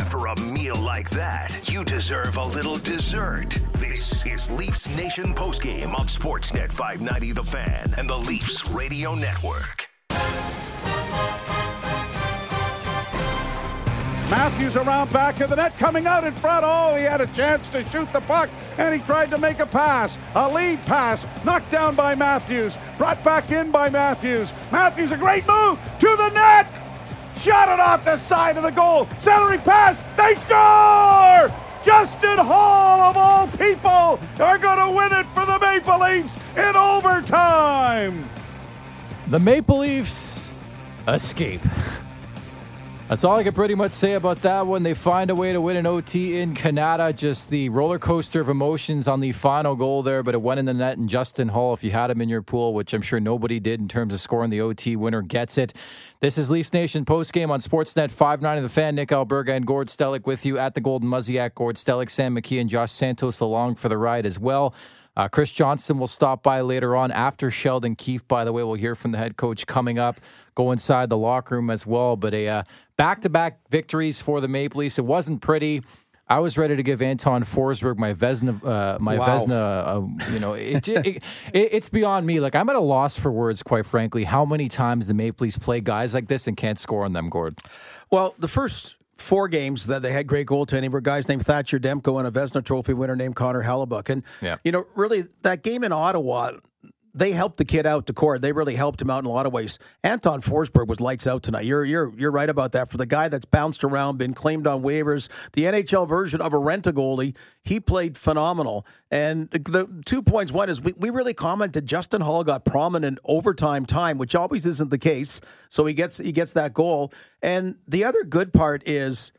After a meal like that, you deserve a little dessert. This is Leafs Nation postgame on Sportsnet 590 The Fan and the Leafs Radio Network. Matthews around back of the net, coming out in front. Oh, he had a chance to shoot the puck, and he tried to make a pass. A lead pass, knocked down by Matthews, brought back in by Matthews. Matthews, a great move to the net. Shot it off the side of the goal. Centering pass. They score! Justin Holl, of all people, are going to win it for the Maple Leafs in overtime. The Maple Leafs escape. That's all I can pretty much say about that one. They find a way to win an OT in Canada. Just the roller coaster of emotions on the final goal there, but it went in the net. And Justin Holl, if you had him in your pool, which I'm sure nobody did in terms of scoring the OT winner, gets it. This is Leafs Nation postgame on Sportsnet 590 The Fan. Nick Alberga and Gord Stellick with you at the Golden Muzzy at. Gord Stellick, Sam McKee, and Josh Santos along for the ride as well. Uh, Chris Johnson will stop by later on after Sheldon Keefe. By the way, we'll hear from the head coach coming up. Go inside the locker room as well. But a uh, back-to-back victories for the Maple Leafs. It wasn't pretty. I was ready to give Anton Forsberg my Vesna, uh, my Wow. Vezina. Uh, you know, it, it, it, it's beyond me. Like I'm at a loss for words, quite frankly. How many times the Maple Leafs play guys like this and can't score on them, Gord? Well, the first four games that they had great goaltending were guys named Thatcher Demko and a Vezina Trophy winner named Connor Hellebuyck. And, Yeah. you know, really, that game in Ottawa, they helped the kid out to court. They really helped him out in a lot of ways. Anton Forsberg was lights out tonight. You're you're you're right about that. For the guy that's bounced around, been claimed on waivers, the NHL version of a rent a goalie, he played phenomenal. And the, two points: one is we, we really commented Justin Holl got prominent overtime time, which always isn't the case. So he gets he gets that goal. And the other good part is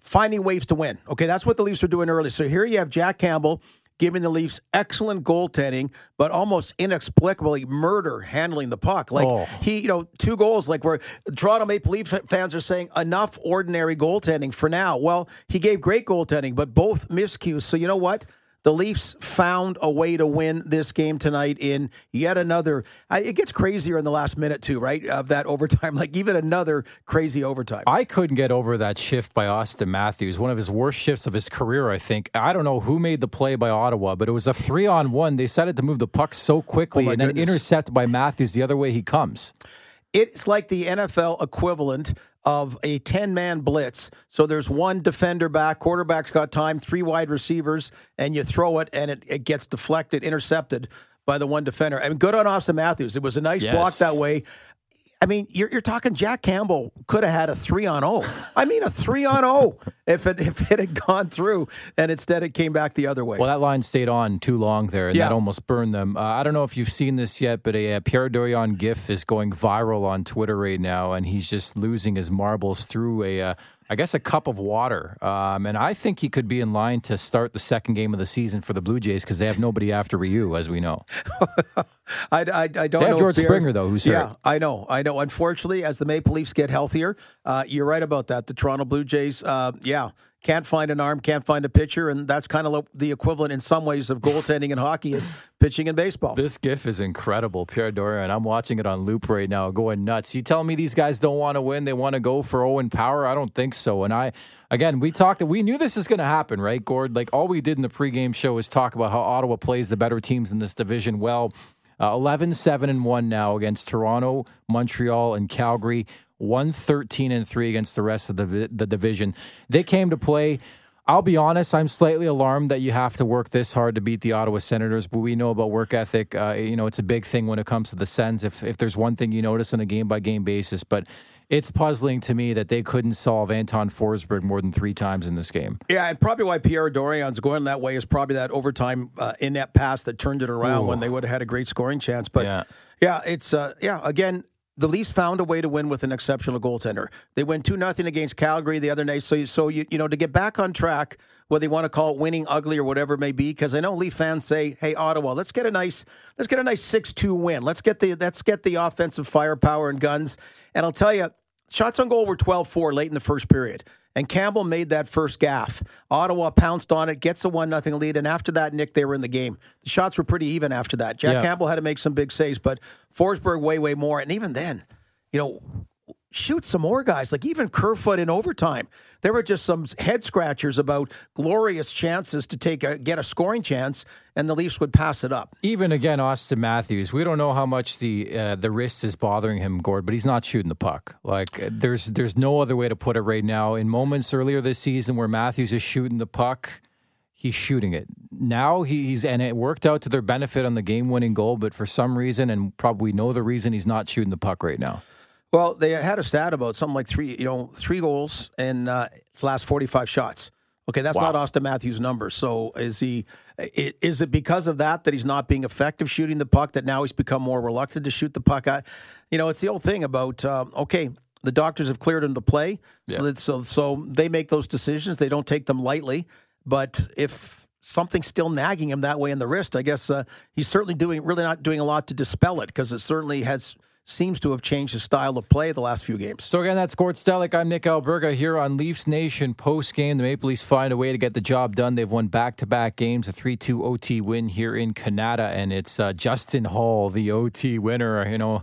finding ways to win. Okay, that's what the Leafs are doing early. So here you have Jack Campbell giving the Leafs excellent goaltending, but almost inexplicably murder handling the puck. Like Oh. he, you know, two goals. Like where Toronto Maple Leaf fans are saying enough ordinary goaltending for now. Well, he gave great goaltending, but both miscues. So you know what? The Leafs found a way to win this game tonight in yet another. I- It gets crazier in the last minute too, right? Of that overtime, like even another crazy overtime. I couldn't get over that shift by Auston Matthews, one of his worst shifts of his career, I think. I don't know who made the play by Ottawa, but it was a three on one. They decided to move the puck so quickly Oh, and then goodness. intercept by Matthews the other way he comes. It's like the NFL equivalent of a 10 man blitz. So there's one defender back, quarterback's got time, three wide receivers, and you throw it and it, it gets deflected, intercepted by the one defender. I mean, good on Auston Matthews. It was a nice Yes. block that way. I mean, you're, you're talking Jack Campbell could have had a three on O. I mean, a three on O if it if it had gone through, and instead it came back the other way. Well, that line stayed on too long there, and Yeah. that almost burned them. Uh, I don't know if you've seen this yet, but a, uh Pierre Dorion gif is going viral on Twitter right now, and he's just losing his marbles through a, uh, I guess, a cup of water. Um, and I think he could be in line to start the second game of the season for the Blue Jays because they have nobody after Ryu, as we know. I, I, I don't They have know. George Springer, though, who's here. yeah, hurt. I know, I know. Unfortunately, as the Maple Leafs get healthier, uh, you're right about that. The Toronto Blue Jays, uh, yeah, can't find an arm, can't find a pitcher, and that's kind of the equivalent in some ways of goaltending in hockey is pitching in baseball. This gif is incredible, Pierre Dorion. I'm watching it on loop right now, going nuts. You tell me these guys don't want to win; they want to go for Owen Power. I don't think so. And I, again, we talked. We knew this is going to happen, right, Gord? Like all we did in the pregame show is talk about how Ottawa plays the better teams in this division. Well, uh, 11, 7, and one now against Toronto, Montreal, and Calgary. 1 13 and 3 against the rest of the, the division. They came to play. I'll be honest, I'm slightly alarmed that you have to work this hard to beat the Ottawa Senators, but we know about work ethic. Uh, you know, it's a big thing when it comes to the Sens. If, if there's one thing you notice on a game by game basis, but it's puzzling to me that they couldn't solve Anton Forsberg more than three times in this game. Yeah, and probably why Pierre Dorion's going that way is probably that overtime uh, in that pass that turned it around Ooh. when they would have had a great scoring chance. But Yeah. yeah, it's uh, yeah. Again, the Leafs found a way to win with an exceptional goaltender. They win two nothing against Calgary the other night. So you, so you you know to get back on track, whether you want to call it winning ugly or whatever it may be, because I know Leaf fans say, "Hey Ottawa, let's get a nice let's get a nice six two win. Let's get the let's get the offensive firepower and guns." And I'll tell you, shots on goal were 12-4 late in the first period. And Campbell made that first gaff. Ottawa pounced on it, gets a one nothing lead, and after that, Nick, they were in the game. The shots were pretty even after that. Jack Yeah. Campbell had to make some big saves, but Forsberg way, way more. And even then, you know, shoot some more guys. Like even Kerfoot in overtime, there were just some head scratchers about glorious chances to take a, get a scoring chance, and the Leafs would pass it up. Even again, Auston Matthews. We don't know how much the uh, the wrist is bothering him, Gord, but he's not shooting the puck. Like there's there's no other way to put it right now. In moments earlier this season where Matthews is shooting the puck. He's shooting it now. He's and it worked out to their benefit on the game-winning goal, but for some reason, and probably know the reason, he's not shooting the puck right now. Well, they had a stat about something like three, you know, three goals in uh, its last forty-five shots. Okay, that's wow. not Auston Matthews' numbers. So is he? Is it because of that that he's not being effective shooting the puck? That now he's become more reluctant to shoot the puck? I, you know, it's the old thing about um, okay, the doctors have cleared him to play, yeah. so that, so so they make those decisions. They don't take them lightly. But if something's still nagging him that way in the wrist, I guess uh, he's certainly doing really not doing a lot to dispel it because it certainly has seems to have changed his style of play the last few games. So again, that's Gord Stellick. I'm Nick Alberga here on Leafs Nation post game. The Maple Leafs find a way to get the job done. They've won back to back games, a 3 2 OT win here in Canada, and it's uh, Justin Holl, the OT winner. You know.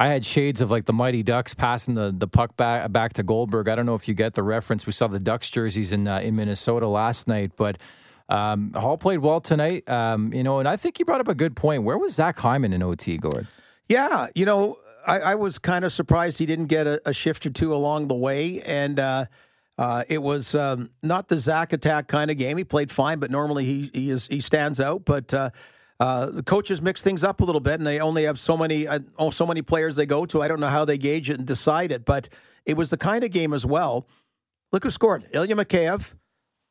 I had shades of like the Mighty Ducks passing the, the puck back back to Goldberg. I don't know if you get the reference. We saw the Ducks jerseys in uh, in Minnesota last night, but um, Holl played well tonight. Um, you know, and I think you brought up a good point. Where was Zach Hyman in OT, Gord? Yeah, you know, I, I was kind of surprised he didn't get a, a, shift or two along the way, and. Uh, uh, it was um, not the Zach attack kind of game. He played fine, but normally he he is he stands out. But uh, uh, the coaches mix things up a little bit, and they only have so many uh, oh, so many players they go to. I don't know how they gauge it and decide it, but it was the kind of game as well. Look who scored: Ilya Mikheyev,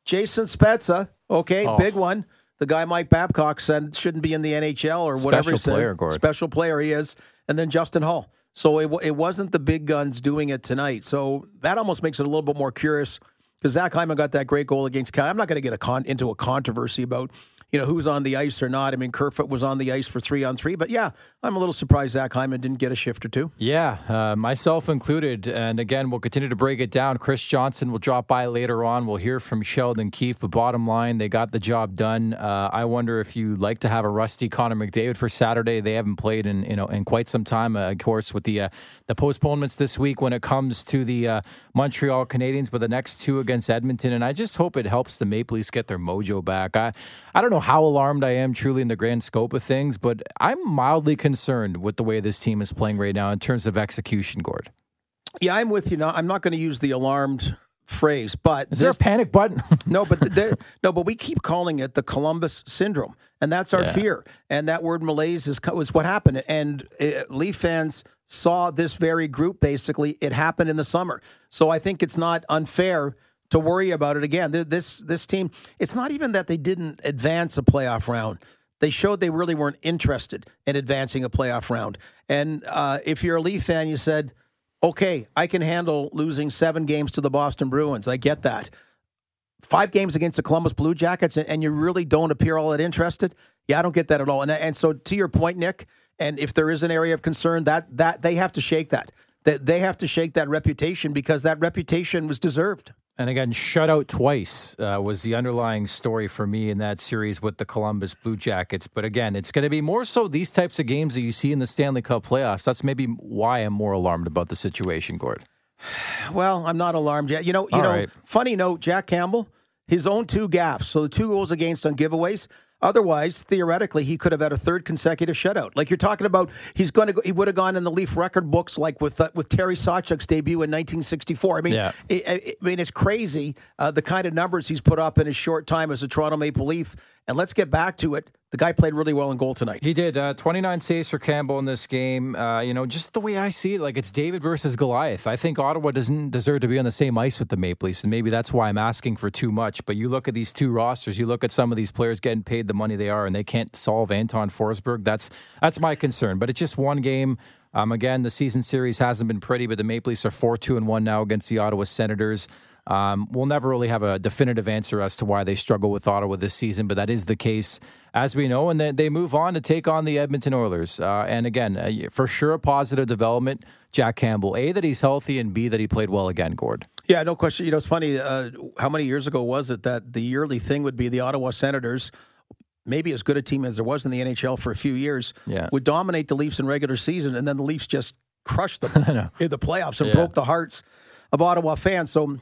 Jason Spezza. Okay, oh. big one. The guy Mike Babcock said shouldn't be in the NHL or whatever. Special player, Gord. Special player he is, and then Justin Holl. So it, it wasn't the big guns doing it tonight. So that almost makes it a little bit more curious because Zach Hyman got that great goal against Cal. I'm not going to get a con- into a controversy about you know, who's on the ice or not. I mean, Kerfoot was on the ice for three on three, but yeah, I'm a little surprised Zach Hyman didn't get a shift or two. Yeah, uh, myself included. And again, we'll continue to break it down. Chris Johnson will drop by later on. We'll hear from Sheldon Keefe, but bottom line, they got the job done. Uh, I wonder if you like to have a rusty Connor McDavid for Saturday. They haven't played in you know in quite some time. Uh, of course, with the uh, the postponements this week when it comes to the uh, Montreal Canadiens, but the next two against Edmonton, and I just hope it helps the Maple Leafs get their mojo back. I I don't know how alarmed I am truly in the grand scope of things, but I'm mildly concerned with the way this team is playing right now in terms of execution, Gord. Yeah, I'm with you. Now, I'm not going to use the alarmed phrase, but is there a panic button? no, but there, no, but we keep calling it the Columbus syndrome, and that's our yeah. fear. And that word malaise is was what happened. And uh, Leaf fans saw this very group. Basically, it happened in the summer. So I think it's not unfair to worry about it again. This this team, it's not even that they didn't advance a playoff round. They showed they really weren't interested in advancing a playoff round. And uh, if you're a Leaf fan, you said, "Okay, I can handle losing seven games to the Boston Bruins. I get that. Five games against the Columbus Blue Jackets, and you really don't appear all that interested. Yeah, I don't get that at all. And and so to your point, Nick, and if there is an area of concern, that that they have to shake that. That they have to shake that reputation because that reputation was deserved. And again, shutout twice uh, was the underlying story for me in that series with the Columbus Blue Jackets. But again, it's going to be more so these types of games that you see in the Stanley Cup playoffs. That's maybe why I'm more alarmed about the situation, Gord. Well, I'm not alarmed yet. You know, you All know. Right. Funny note: Jack Campbell, his own two gaffes, so the two goals against on giveaways. Otherwise, theoretically, he could have had a third consecutive shutout. Like you're talking about, he's going to go, he would have gone in the Leaf record books like with uh, with Terry Sawchuk's debut in 1964. I mean, yeah. it, it, I mean, it's crazy uh, the kind of numbers he's put up in his short time as a Toronto Maple Leaf. And let's get back to it. The guy played really well in goal tonight. He did. Uh, 29 saves for Campbell in this game. Uh, you know, just the way I see it, like it's David versus Goliath. I think Ottawa doesn't deserve to be on the same ice with the Maple Leafs, and maybe that's why I'm asking for too much. But you look at these two rosters, you look at some of these players getting paid the money they are, and they can't solve Anton Forsberg. That's that's my concern. But it's just one game. Um, again, the season series hasn't been pretty, but the Maple Leafs are four two and one now against the Ottawa Senators. Um, we'll never really have a definitive answer as to why they struggle with Ottawa this season, but that is the case as we know. And then they move on to take on the Edmonton Oilers. Uh, and again, uh, for sure, a positive development. Jack Campbell, A, that he's healthy, and B, that he played well again, Gord. Yeah, no question. You know, it's funny. Uh, how many years ago was it that the yearly thing would be the Ottawa Senators? Maybe as good a team as there was in the NHL for a few years, yeah. would dominate the Leafs in regular season, and then the Leafs just crushed them in the playoffs and Yeah. broke the hearts of Ottawa fans. So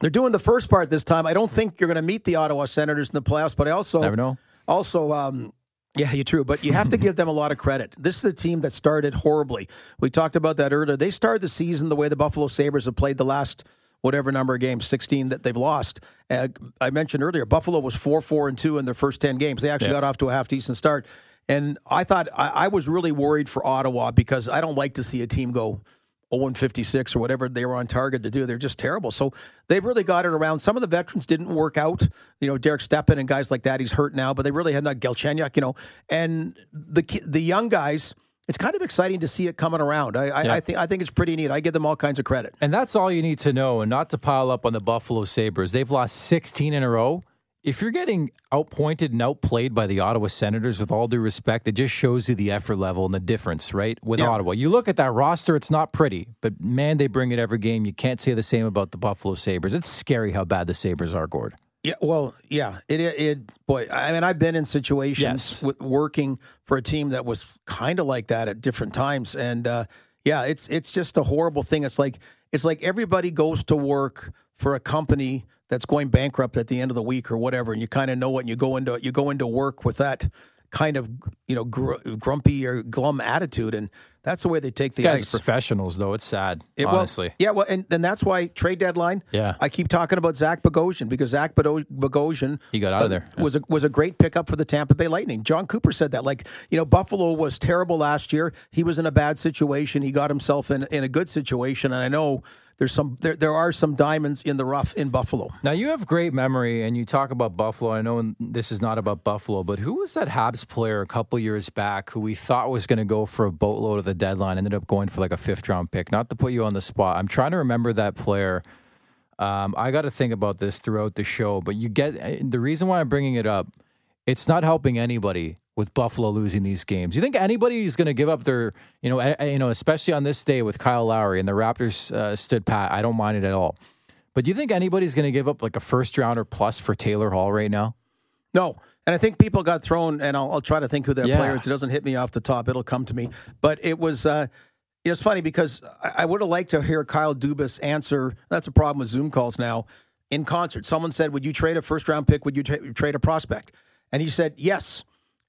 they're doing the first part this time. I don't think you're going to meet the Ottawa Senators in the playoffs, but I also Never know. also, um, yeah, you're true, but you have to give them a lot of credit. This is a team that started horribly. We talked about that earlier. They started the season the way the Buffalo Sabres have played the last whatever number of games, 16 that they've lost. Uh, I mentioned earlier, Buffalo was 4 4 and 2 in their first 10 games. They actually Yeah. got off to a half decent start. And I thought, I, I was really worried for Ottawa because I don't like to see a team go 0 56 or whatever they were on target to do. They're just terrible. So they've really got it around. Some of the veterans didn't work out. You know, Derek Stepan and guys like that. He's hurt now, but they really had not Galchenyuk, you know. And the the young guys, it's kind of exciting to see it coming around. I, I, Yeah. I think I think it's pretty neat. I give them all kinds of credit. And that's all you need to know, and not to pile up on the Buffalo Sabres. They've lost 16 in a row. If you're getting outpointed and outplayed by the Ottawa Senators, with all due respect, it just shows you the effort level and the difference, right? With Yeah. Ottawa. You look at that roster, it's not pretty, but man, they bring it every game. You can't say the same about the Buffalo Sabres. It's scary how bad the Sabres are, Gord. Yeah, well, yeah, it, it, it boy, I mean, I've been in situations Yes. with working for a team that was kind of like that at different times, and uh, yeah, it's it's just a horrible thing. It's like it's like everybody goes to work for a company that's going bankrupt at the end of the week or whatever, and you kind of know it. And you go into you go into work with that kind of you know gr- grumpy or glum attitude, and that's the way they take the These ice. professionals, though. It's sad, It- well, honestly. yeah, well, and, and that's why trade deadline. Yeah. I keep talking about Zach Bogosian because Zach Bogo- Bogosian He got uh, out of there. Yeah. was a, was a great pickup for the Tampa Bay Lightning. Jon Cooper said that. Like you know, Buffalo was terrible last year. He was in a bad situation. He got himself in in a good situation, and I know there's some there there are some diamonds in the rough in Buffalo. Now you have great memory, and you talk about Buffalo. I know this is not about Buffalo, but who was that Habs player a couple years back who we thought was going to go for a boatload of the deadline, ended up going for like a fifth round pick? Not to put you on the spot, I'm trying to remember that player. Um, I got to think about this throughout the show, but you get eh, the reason why I'm bringing it up. It's not helping anybody with Buffalo losing these games. Do you think anybody is going to give up their, you know, eh, you know, especially on this day with Kyle Lowry and the Raptors uh, stood pat. I don't mind it at all. But do you think anybody's going to give up like a first rounder plus for Taylor Hall right now? No. And I think people got thrown, and I'll, I'll try to think who that Yeah. player is. It doesn't hit me off the top. It'll come to me. But it was, uh, it was funny because I, I would have liked to hear Kyle Dubas answer. That's a problem with Zoom calls now. In concert, someone said, "Would you trade a first round pick? Would you tra- trade a prospect?" And he said, "Yes."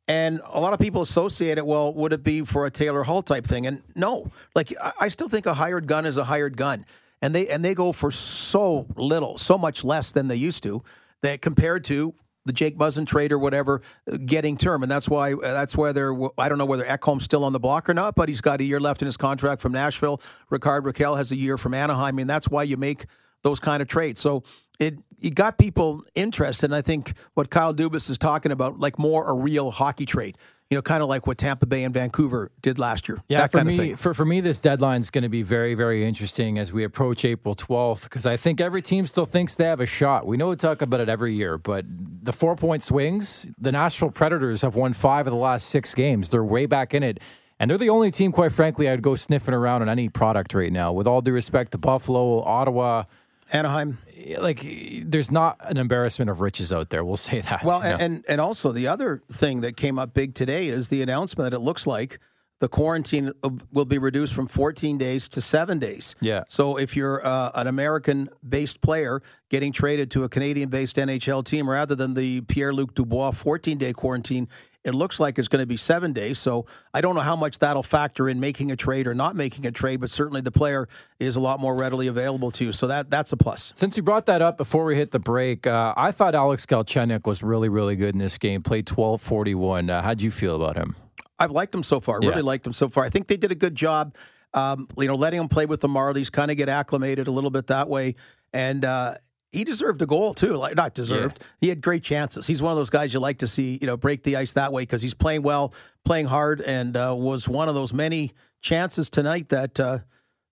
And a lot of people associate it. Well, would it be for a Taylor Hall type thing? And no, like I, still think a hired gun is a hired gun, and they and they go for so little, so much less than they used to. That compared to the Jake Muzzin trade or whatever, uh, getting term, and that's why uh, that's why they're. I don't know whether Ekholm's still on the block or not, but he's got a year left in his contract from Nashville. Rickard Rakell has a year from Anaheim. I mean, that's why you make those kind of trades. So it it got people interested. And I think what Kyle Dubas is talking about, like more a real hockey trade. You know, kind of like what Tampa Bay and Vancouver did last year. Yeah, that for me, for for me, this deadline is going to be very, very interesting as we approach April twelfth because I think every team still thinks they have a shot. We know we talk about it every year, but the four point swings, the Nashville Predators have won five of the last six games. They're way back in it. And they're the only team, quite frankly, I'd go sniffing around on any product right now. With all due respect to Buffalo, Ottawa, Anaheim. like there's not an embarrassment of riches out there. We'll say that. Well, know? and and also the other thing that came up big today is the announcement that it looks like the quarantine will be reduced from 14 days to seven days. Yeah. So if you're uh, an American-based player getting traded to a Canadian-based NHL team, rather than the Pierre-Luc Dubois 14-day quarantine, it looks like it's going to be seven days. So I don't know how much that'll factor in making a trade or not making a trade, but certainly the player is a lot more readily available to you. So that that's a plus. Since you brought that up before we hit the break, uh, I thought Alex Galchenyuk was really, really good in this game. Played twelve forty one. Uh, how'd you feel about him? I've liked him so far. Yeah. Really liked him so far. I think they did a good job. Um, you know, letting him play with the Marlies, kind of get acclimated a little bit that way, and uh, he deserved a goal too. Like not deserved, he had great chances. He's one of those guys you like to see, you know, break the ice that way because he's playing well, playing hard, and uh, was one of those many chances tonight that. Uh,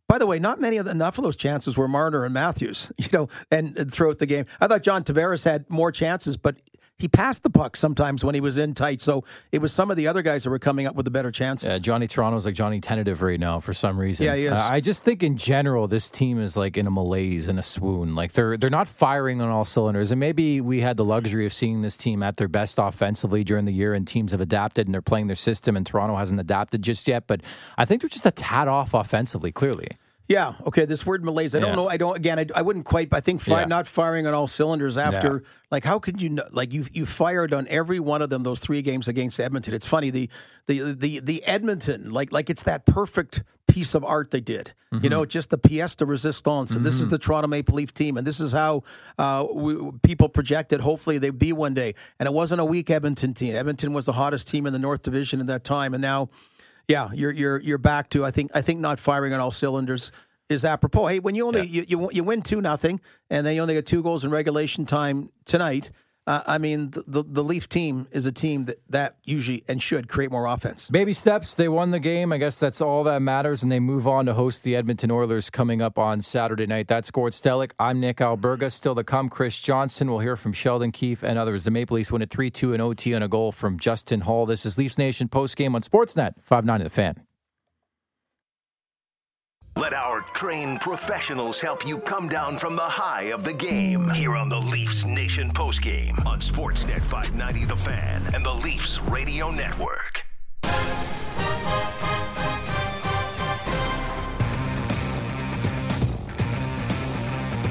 by the way, not many of the, enough of those chances were Marner and Matthews, you know, and, and throughout the game. I thought John Tavares had more chances, but he passed the puck sometimes when he was in tight. So it was some of the other guys that were coming up with the better chances. Yeah, Johnny Toronto's like Johnny Tentative right now for some reason. Yeah, he is. Uh, I just think in general this team is like in a malaise and a swoon. Like they're they're not firing on all cylinders. And maybe we had the luxury of seeing this team at their best offensively during the year, and teams have adapted and they're playing their system. And Toronto hasn't adapted just yet. But I think they're just a tad off offensively. Clearly. Yeah. Okay. This word malaise. I don't Yeah. know. I don't. Again, I, I wouldn't quite. I think fi- Yeah. not firing on all cylinders after. Like, how could you? Like, you you fired on every one of them. Those three games against Edmonton. It's funny. The the the the Edmonton. Like like it's that perfect piece of art they did. You know, just the pièce de résistance. And this is the Toronto Maple Leaf team. And this is how uh, we, people projected. Hopefully, they'd be one day. And it wasn't a weak Edmonton team. Edmonton was the hottest team in the North Division at that time. And now. Yeah, you're you're you're back to I think I think not firing on all cylinders is apropos. Hey, when you only you, you you win two nothing and then you only get two goals in regulation time tonight. Uh, I mean, the, the the Leaf team is a team that that usually and should create more offense. Baby steps. They won the game. I guess that's all that matters. And they move on to host the Edmonton Oilers coming up on Saturday night. That's Gord Stellick. I'm Nick Alberga. Still to come, Chris Johnson. We'll hear from Sheldon Keefe and others. The Maple Leafs win at 3 2 in OT on a goal from Justin Holl. This is Leafs Nation postgame on Sportsnet 590 The Fan. Let our trained professionals help you come down from the high of the game here on the Leafs Nation postgame on Sportsnet 590 The Fan and the Leafs Radio Network.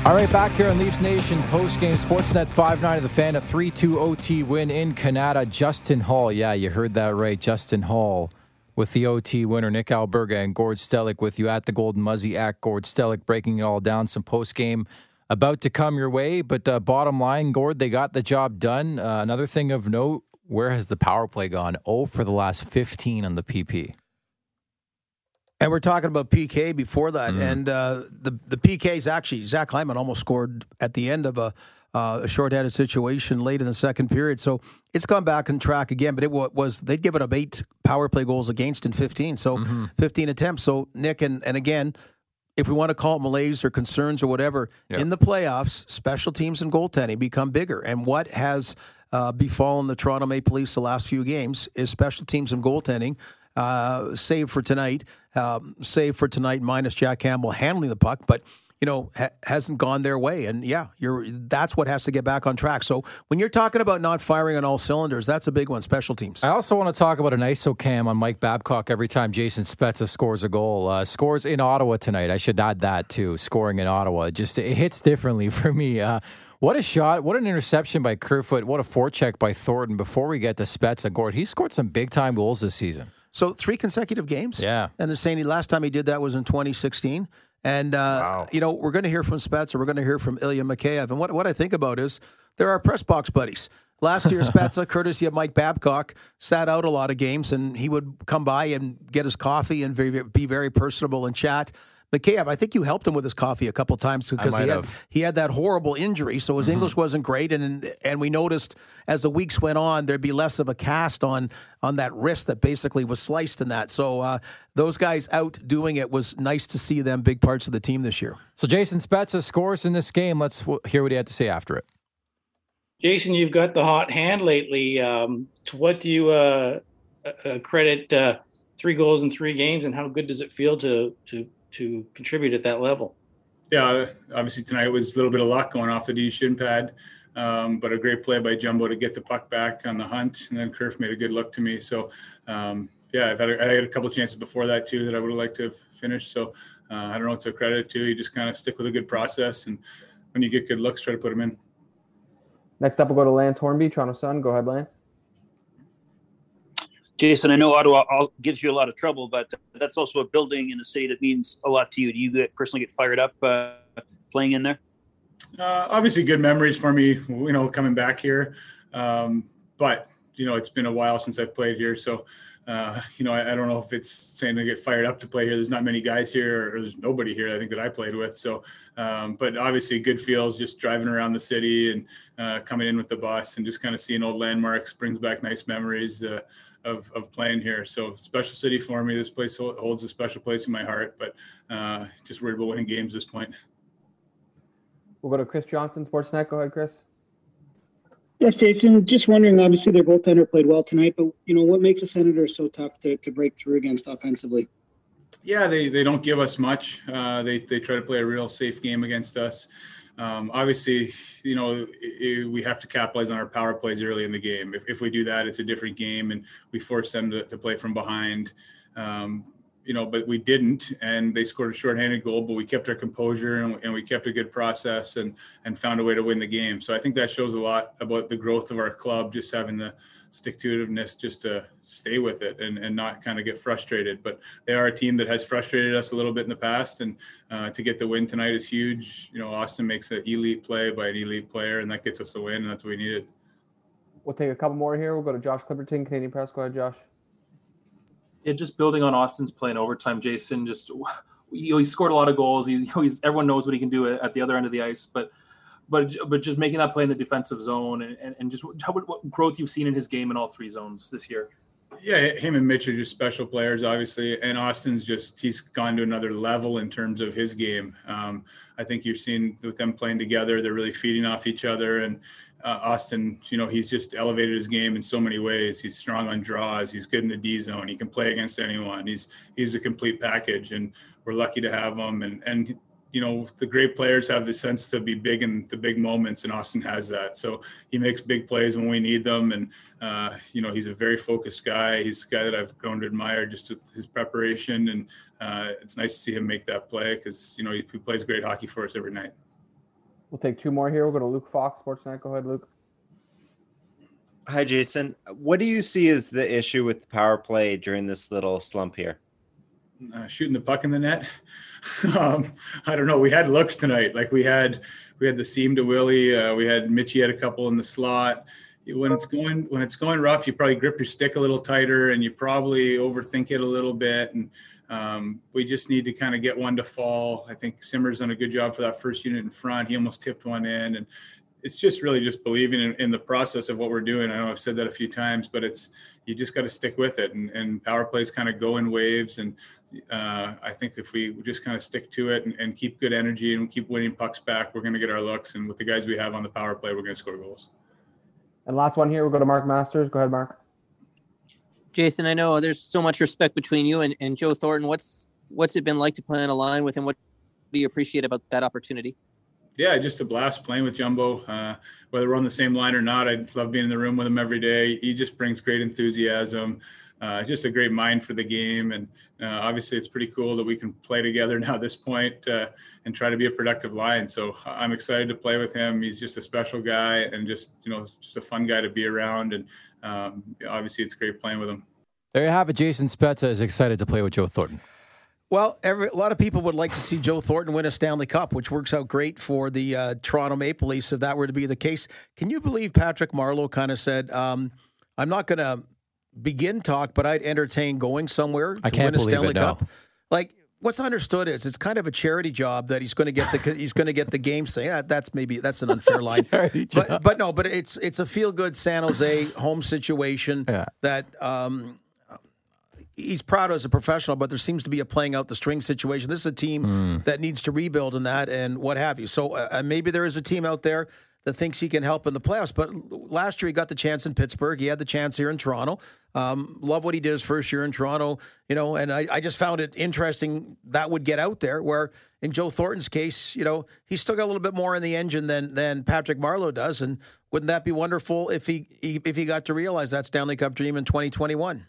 All right, back here on Leafs Nation postgame Sportsnet 590 The Fan. A 3 2 OT win in Canada. Justin Holl. Yeah, you heard that right. Justin Holl with the OT winner. Nick Alberga and Gord Stellick with you at the Golden Muzzy at Gord Stellick, breaking it all down. Some post game about to come your way. But uh, bottom line, Gord, they got the job done. Uh, another thing of note where has the power play gone? Oh, for the last 15 on the PP. And we're talking about PK before that, Mm. and uh, the the PKs actually Zach Hyman almost scored at the end of a. Uh, a shorthanded situation late in the second period, so it's gone back on track again. But it wa- was they'd given up eight power play goals against in fifteen, so Mm-hmm. fifteen attempts. So Nick and and again, if we want to call it malaise or concerns or whatever, Yeah. in the playoffs, special teams and goaltending become bigger. And what has uh, befallen the Toronto Maple Leafs the last few games is special teams and goaltending. Uh, save for tonight, um, save for tonight, minus Jack Campbell handling the puck, but you know ha- hasn't gone their way. And yeah, you're that's what has to get back on track. So when you're talking about not firing on all cylinders, that's a big one. Special teams. I also want to talk about an ISO cam on Mike Babcock every time Jason Spezza scores a goal. Uh, scores in Ottawa tonight. I should add that too. Scoring in Ottawa. Just it hits differently for me. Uh, what a shot. What an interception by Kerfoot. What a forecheck by Thornton. Before we get to Spezza, Gord, he scored some big time goals this season. So three consecutive games. Yeah. And they're saying the last time he did that was in 2016. And uh, you know we're going to hear from Spezza. We're going to hear from Ilya Mikheyev. And what what I think about is there are press box buddies. Last year, Spezza, courtesy of Mike Babcock, sat out a lot of games, and he would come by and get his coffee and be very personable and chat. Mikheyev, I think you helped him with his coffee a couple times because he had, he had that horrible injury, so his English wasn't great, and and we noticed as the weeks went on, there'd be less of a cast on on that wrist that basically was sliced in that. So uh, those guys out doing it was nice to see them big parts of the team this year. So Jason Spezza scores in this game. Let's hear what he had to say after it. Jason, you've got the hot hand lately. Um, to what do you uh, uh, credit uh, three goals in three games, and how good does it feel to to to contribute at that level? Yeah, obviously tonight was a little bit of luck going off the D shin pad, um, but a great play by Jumbo to get the puck back on the hunt, and then Kerf made a good look to me. So um, yeah, I've had a, I had a couple chances before that too that I would have liked to have finished. So uh, I don't know what to credit to. You just kind of stick with a good process, and when you get good looks, try to put them in. Next up, we'll go to Lance Hornby, Toronto Sun. Go ahead, Lance. Jason, I know Ottawa gives you a lot of trouble, but that's also a building in a city that means a lot to you. Do you get, personally get fired up uh, playing in there? Uh, obviously, good memories for me, you know, coming back here. Um, but you know, it's been a while since I've played here, so uh, you know, I, I don't know if it's saying to get fired up to play here. There's not many guys here, or there's nobody here. I think that I played with. So, um, but obviously, good feels just driving around the city and uh, coming in with the bus and just kind of seeing old landmarks brings back nice memories. Uh, of, of playing here. So special city for me. This place holds a special place in my heart, but uh, just worried about winning games at this point. We'll go to Chris Johnson, Sportsnet. Go ahead, Chris. Yes, Jason. Just wondering. Obviously, their goaltender played well tonight, but you know what makes the Senators so tough to, to break through against offensively? Yeah, they, they don't give us much. Uh, they they try to play a real safe game against us. Um, obviously, you know it, we have to capitalize on our power plays early in the game. If, if we do that, it's a different game, and we force them to, to play from behind. Um, you know, but we didn't, and they scored a shorthanded goal. But we kept our composure and, and we kept a good process and and found a way to win the game. So I think that shows a lot about the growth of our club, just having the stick to itiveness just to stay with it and, and not kind of get frustrated. But they are a team that has frustrated us a little bit in the past, and uh, to get the win tonight is huge. You know, Auston makes an elite play by an elite player, and that gets us the win, and that's what we needed. We'll take a couple more here. We'll go to Josh Clipperton, Canadian Press. Go ahead, Josh yeah, just building on Auston's play in overtime, Jason. Just you know, he scored a lot of goals. He, he's everyone knows what he can do at, the other end of the ice, but but but just making that play in the defensive zone and, and, and just how, what growth you've seen in his game in all three zones this year. Yeah, him and Mitch are just special players, obviously, and Auston's just he's gone to another level in terms of his game. Um, I think you've seen with them playing together, they're really feeding off each other, and uh, Auston, you know, he's just elevated his game in so many ways. He's strong on draws. He's good in the D zone. He can play against anyone. He's he's a complete package, and we're lucky to have him. And and you know, the great players have the sense to be big in the big moments, and Auston has that. So he makes big plays when we need them, and uh, you know, he's a very focused guy. He's a guy that I've grown to admire just with his preparation, and uh, it's nice to see him make that play because you know he, he plays great hockey for us every night. We'll take two more here. We'll go to Luke Fox, Sportsnet. Go ahead, Luke. Hi, Jason. What do you see as the issue with the power play during this little slump here? Uh, shooting the puck in the net. um, I don't know. We had looks tonight. Like we had, we had the seam to Willie. Uh, we had Mitchy had a couple in the slot. When it's going when it's going rough, you probably grip your stick a little tighter, and you probably overthink it a little bit. And um, we just need to kind of get one to fall. I think Simmer's done a good job for that first unit in front. He almost tipped one in, and it's just really just believing in, in, the process of what we're doing. I know I've said that a few times, but it's you just got to stick with it. And, and, power plays kind of go in waves. And uh, I think if we just kind of stick to it and, and, keep good energy and keep winning pucks back, we're going to get our looks. And with the guys we have on the power play, we're going to score goals. And last one here, we'll go to Mark Masters. Go ahead, Mark. Jason, I know there's so much respect between you and, and Joe Thornton. What's what's it been like to play on a line with him? What do you appreciate about that opportunity? Yeah, just a blast playing with Jumbo. Uh, whether we're on the same line or not, I love being in the room with him every day. He just brings great enthusiasm, uh, just a great mind for the game, and uh, obviously it's pretty cool that we can play together now at this point, uh, and try to be a productive line. So I'm excited to play with him. He's just a special guy and just you know just a fun guy to be around and um, obviously it's great playing with him. There you have it. Jason Spezza is excited to play with Joe Thornton. Well, every, a lot of people would like to see Joe Thornton win a Stanley Cup, which works out great for the uh, Toronto Maple Leafs if that were to be the case. Can you believe Patrick Marleau kind of said, um, "I'm not going to begin talk, but I'd entertain going somewhere to I can't win a Stanley it, no. Cup"? Like what's understood is it's kind of a charity job that he's going to get the he's going to get the game. Say yeah, that's maybe that's an unfair line, but but no, but it's it's a feel good San Jose home situation yeah. that. Um, he's proud as a professional, but there seems to be a playing out the string situation. This is a team mm. that needs to rebuild in that and what have you. So uh, maybe there is a team out there that thinks he can help in the playoffs. But last year he got the chance in Pittsburgh. He had the chance here in Toronto. Um, love what he did his first year in Toronto, you know, and I, I, just found it interesting that would get out there where in Joe Thornton's case, you know, he's still got a little bit more in the engine than than Patrick Marleau does. And wouldn't that be wonderful if he if he got to realize that Stanley Cup dream in 2021?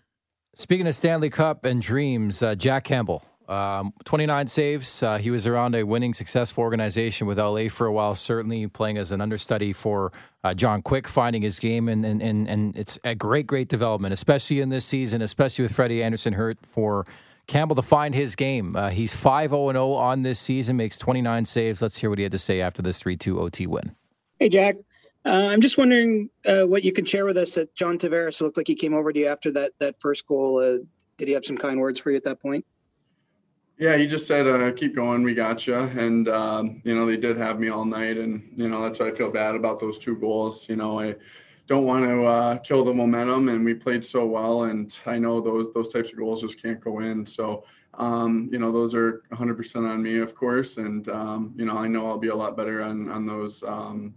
Speaking of Stanley Cup and dreams, uh, Jack Campbell, um, 29 saves. Uh, he was around a winning, successful organization with LA for a while, certainly playing as an understudy for uh, John Quick, finding his game. And, and, and, and it's a great, great development, especially in this season, especially with Freddie Andersen hurt for Campbell to find his game. Uh, he's 5 0 0 on this season, makes 29 saves. Let's hear what he had to say after this 3 2 OT win. Hey, Jack. Uh, I'm just wondering uh, what you can share with us. That John Tavares looked like he came over to you after that that first goal. Uh, did he have some kind words for you at that point? Yeah, he just said, uh, "Keep going, we got you." And um, you know, they did have me all night, and you know that's why I feel bad about those two goals. You know, I don't want to uh, kill the momentum, and we played so well, and I know those those types of goals just can't go in. So. Um, you know, those are 100% on me, of course, and um, you know, I know I'll be a lot better on on those um,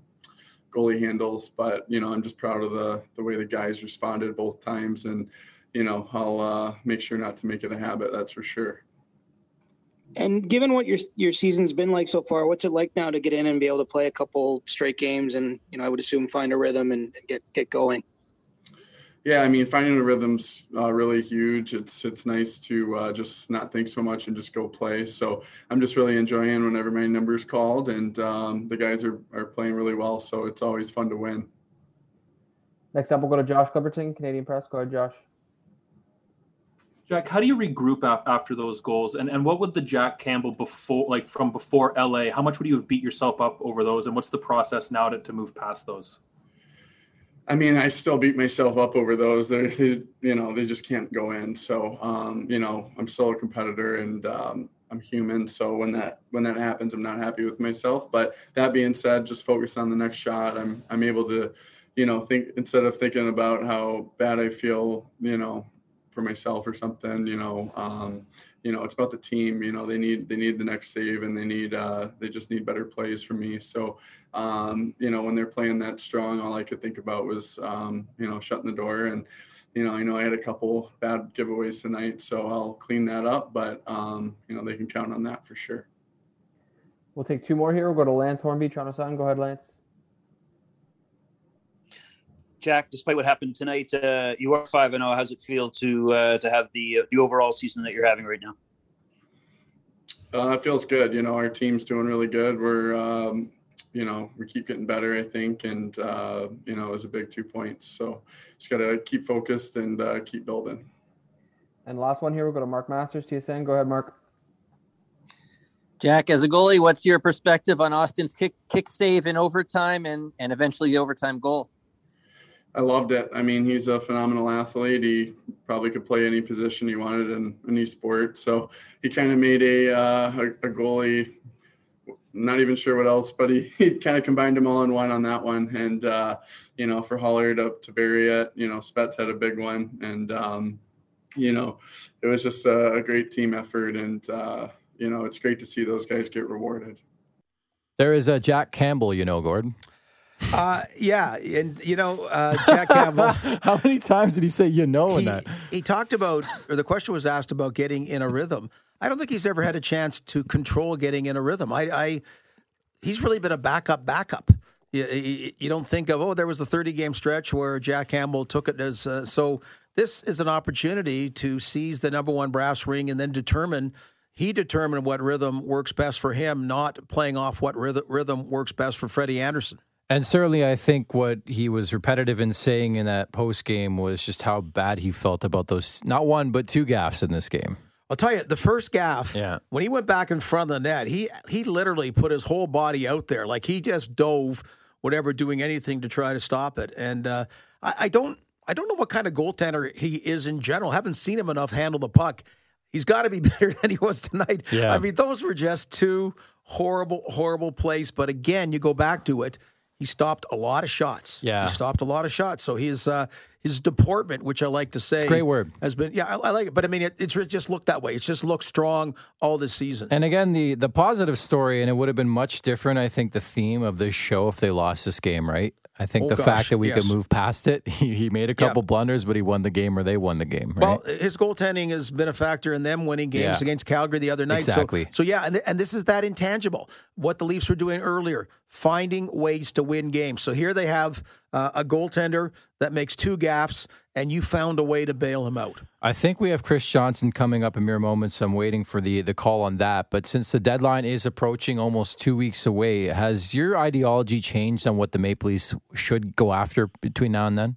goalie handles. But you know, I'm just proud of the the way the guys responded both times, and you know, I'll uh, make sure not to make it a habit. That's for sure. And given what your your season's been like so far, what's it like now to get in and be able to play a couple straight games and you know I would assume find a rhythm and, and get get going. Yeah, I mean, finding the rhythm's uh, really huge. It's it's nice to uh, just not think so much and just go play. So I'm just really enjoying whenever my number's called, and um, the guys are are playing really well. So it's always fun to win. Next up, we'll go to Josh Clipperton, Canadian Press. Go ahead, Josh. Jack, how do you regroup af- after those goals? And and what would the Jack Campbell before, like from before LA, how much would you have beat yourself up over those? And what's the process now to, to move past those? I mean, I still beat myself up over those. They, they you know, they just can't go in. So, um, you know, I'm still a competitor and um, I'm human. So when that when that happens, I'm not happy with myself. But that being said, just focus on the next shot. I'm I'm able to, you know, think instead of thinking about how bad I feel, you know, for myself or something, you know, um, you know, it's about the team. You know, they need they need the next save and they need uh, they just need better plays from me. So, um, you know, when they're playing that strong, all I could think about was um, you know shutting the door. And you know, I know I had a couple bad giveaways tonight, so I'll clean that up. But um, you know, they can count on that for sure. We'll take two more here. We'll go to Lance Hornby, Toronto Sun. Go ahead, Lance. Jack, despite what happened tonight, uh, you are five and zero. How's it feel to uh, to have the uh, the overall season that you're having right now? Uh, it feels good. You know, our team's doing really good. We're, um, you know, we keep getting better, I think, and uh, you know, it was a big two points. So just got to keep focused and uh, keep building. And last one here, we'll go to Mark Masters, TSN. Go ahead, Mark. Jack, as a goalie, what's your perspective on Auston's kick kick save in overtime and and eventually the overtime goal? I loved it. I mean, he's a phenomenal athlete. He probably could play any position he wanted in any sport. So he kind of made a, uh, a, a goalie. Not even sure what else, but he, he kind of combined them all in one on that one. And uh, you know, for Holler to to bury it, you know, Spets had a big one, and um, you know, it was just a, a great team effort. And uh, you know, it's great to see those guys get rewarded. There is a Jack Campbell, you know, Gordon. Uh, yeah, and you know, uh, Jack Campbell. How many times did he say you know in he, that? he talked about, or the question was asked about getting in a rhythm. I don't think he's ever had a chance to control getting in a rhythm. I, I he's really been a backup, backup. You, you, you don't think of oh, there was the 30 game stretch where Jack Campbell took it as uh, so. This is an opportunity to seize the number one brass ring and then determine. He determined what rhythm works best for him, not playing off what rhythm, rhythm works best for Freddie Andersen. And certainly, I think what he was repetitive in saying in that post game was just how bad he felt about those not one but two gaffes in this game. I'll tell you, the first gaff, Yeah. when he went back in front of the net, he he literally put his whole body out there, like he just dove, whatever, doing anything to try to stop it. And uh, I, I don't I don't know what kind of goaltender he is in general. haven't seen him enough handle the puck. He's got to be better than he was tonight. Yeah. I mean, those were just two horrible, horrible plays. But again, you go back to it. He stopped a lot of shots. Yeah. he stopped a lot of shots. So his uh, his deportment, which I like to say, a great word. has been yeah, I, I like it. But I mean, it, it's just looked that way. It's just looked strong all this season. And again, the the positive story, and it would have been much different. I think the theme of this show if they lost this game, right? I think Oh, the gosh, fact that we yes. could move past it, he, he made a Yeah. couple blunders, but he won the game or they won the game, right? Well, his goaltending has been a factor in them winning games Yeah. against Calgary the other night. So- Exactly. So, yeah, and, and this is that intangible. What the Leafs were doing earlier, finding ways to win games. So here they have uh, a goaltender that makes two gaffes, and you found a way to bail him out. I think we have Chris Johnson coming up in mere moments. I'm waiting for the the call on that. But since the deadline is approaching almost two weeks away, has your ideology changed on what the Maple Leafs should go after between now and then?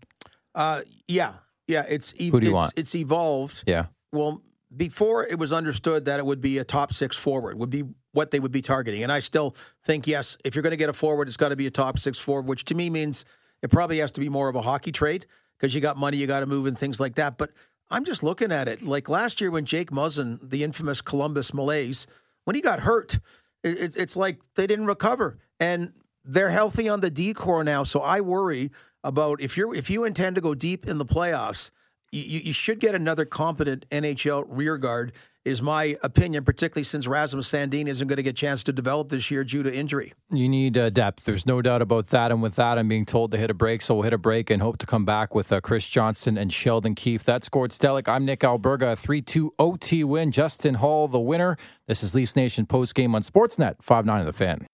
Uh, yeah, yeah, it's e- Who do you it's, want? it's evolved. Yeah. Well, before it was understood that it would be a top six forward would be what they would be targeting, and I still think yes, if you're going to get a forward, it's got to be a top six forward, which to me means it probably has to be more of a hockey trade because you got money, you got to move and things like that. But I'm just looking at it like last year when Jake Muzzin, the infamous Columbus Malaise, when he got hurt, it, it's- like they didn't recover, and they're healthy on the D core now. So I worry about if you're if you intend to go deep in the playoffs you, you should get another competent NHL rear guard, is my opinion, particularly since Rasmus Sandin isn't going to get a chance to develop this year due to injury. You need uh, depth. There's no doubt about that. And with that, I'm being told to hit a break. So we'll hit a break and hope to come back with uh, Chris Johnson and Sheldon Keefe. That's Gord Stellick. I'm Nick Alberga. 3 2 OT win. Justin Holl, the winner. This is Leafs Nation post game on Sportsnet 5 9 of the fan.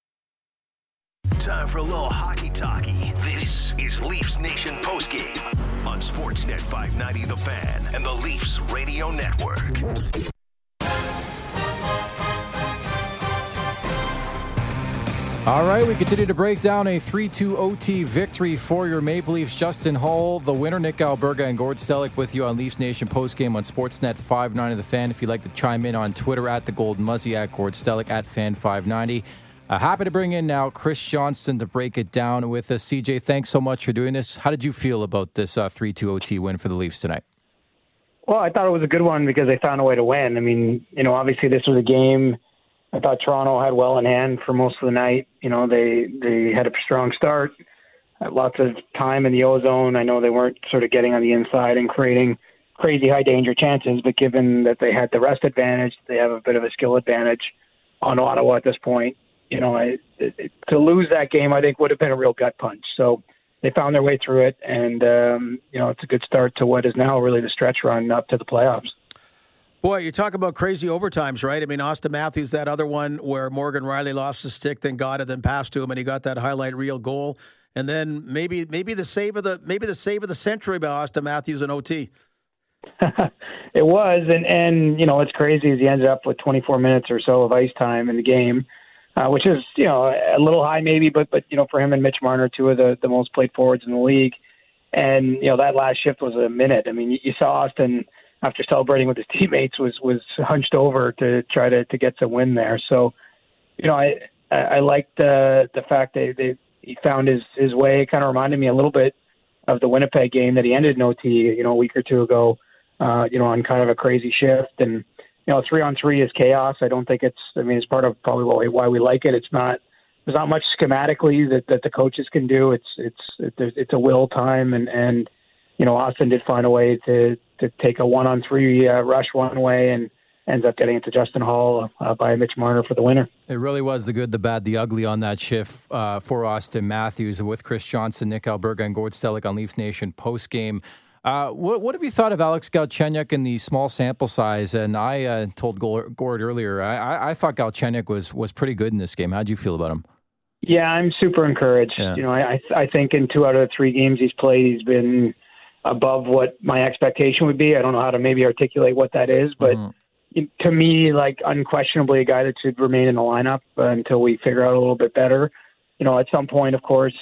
Time for a little hockey talkie. This is Leafs Nation postgame on Sportsnet 590 The Fan and the Leafs Radio Network. All right, we continue to break down a 3 2 OT victory for your Maple Leafs. Justin Holl, the winner, Nick Alberga, and Gord Stellick with you on Leafs Nation postgame on Sportsnet 590 The Fan. If you'd like to chime in on Twitter at the Golden Muzzy, at Gord Stellick, at Fan590. Uh, happy to bring in now Chris Johnson to break it down with us. CJ, thanks so much for doing this. How did you feel about this uh, 3 2 OT win for the Leafs tonight? Well, I thought it was a good one because they found a way to win. I mean, you know, obviously this was a game I thought Toronto had well in hand for most of the night. You know, they they had a strong start, had lots of time in the ozone. I know they weren't sort of getting on the inside and creating crazy high danger chances, but given that they had the rest advantage, they have a bit of a skill advantage on Ottawa at this point. You know, I, it, to lose that game, I think would have been a real gut punch. So they found their way through it, and um, you know, it's a good start to what is now really the stretch run up to the playoffs. Boy, you talk about crazy overtimes, right? I mean, Auston Matthews, that other one where Morgan Rielly lost the stick, then got it, then passed to him, and he got that highlight reel goal. And then maybe maybe the save of the maybe the save of the century by Auston Matthews in OT. it was, and and you know what's crazy is he ended up with 24 minutes or so of ice time in the game, uh, which is you know a little high maybe, but but you know for him and Mitch Marner, two of the the most played forwards in the league, and you know that last shift was a minute. I mean, you, you saw Auston after celebrating with his teammates was was hunched over to try to to get some win there. So, you know, I I, I liked the the fact that they, he found his his way. It kind of reminded me a little bit of the Winnipeg game that he ended in OT, you know, a week or two ago. Uh, you know, on kind of a crazy shift and you know, three on three is chaos. I don't think it's. I mean, it's part of probably why we like it. It's not. There's not much schematically that, that the coaches can do. It's it's it's, a will time and and you know Auston did find a way to to take a one on three uh, rush one way and ends up getting it to Justin Holl uh, by Mitch Marner for the winner. It really was the good, the bad, the ugly on that shift uh, for Auston Matthews with Chris Johnson, Nick Alberga, and Gord Stellick on Leafs Nation post game. Uh, what, what, have you thought of Alex Galchenyuk in the small sample size? And I uh, told Gord earlier, I, I, I thought Galchenyuk was was pretty good in this game. How do you feel about him? Yeah, I'm super encouraged. Yeah. You know, I I think in two out of the three games he's played, he's been above what my expectation would be. I don't know how to maybe articulate what that is, but mm-hmm. to me, like unquestionably a guy that should remain in the lineup uh, until we figure out a little bit better. You know, at some point, of course,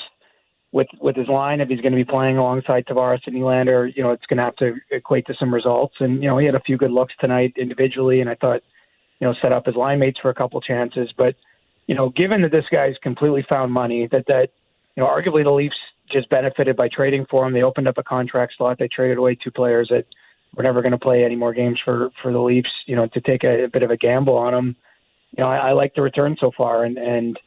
with with his line, if he's going to be playing alongside Tavares and Nylander, you know, it's going to have to equate to some results. And you know, he had a few good looks tonight individually, and I thought, you know, set up his line mates for a couple chances. But you know, given that this guy's completely found money, that that you know, arguably the Leafs just benefited by trading for him. They opened up a contract slot. They traded away two players that were never going to play any more games for for the Leafs. You know, to take a, a bit of a gamble on him. You know, I, I like the return so far, and and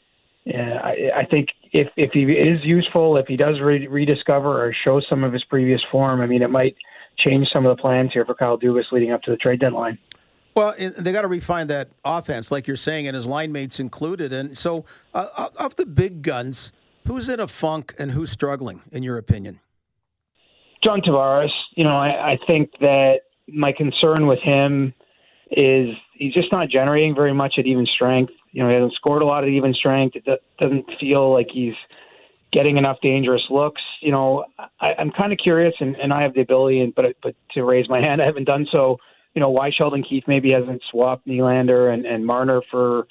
yeah, I, I think if if he is useful, if he does re- rediscover or show some of his previous form, I mean, it might change some of the plans here for Kyle Dubas leading up to the trade deadline. Well, they got to refine that offense, like you're saying, and his line mates included. And so, uh, of the big guns, Who's in a funk and who's struggling, in your opinion? John Tavares. You know, I, I think that my concern with him is he's just not generating very much at even strength. You know, he hasn't scored a lot at even strength. It doesn't feel like he's getting enough dangerous looks. You know, I, I'm kind of curious, and, and I have the ability, and, but but to raise my hand, I haven't done so. You know, why Sheldon Keefe maybe hasn't swapped Nylander and, and Marner for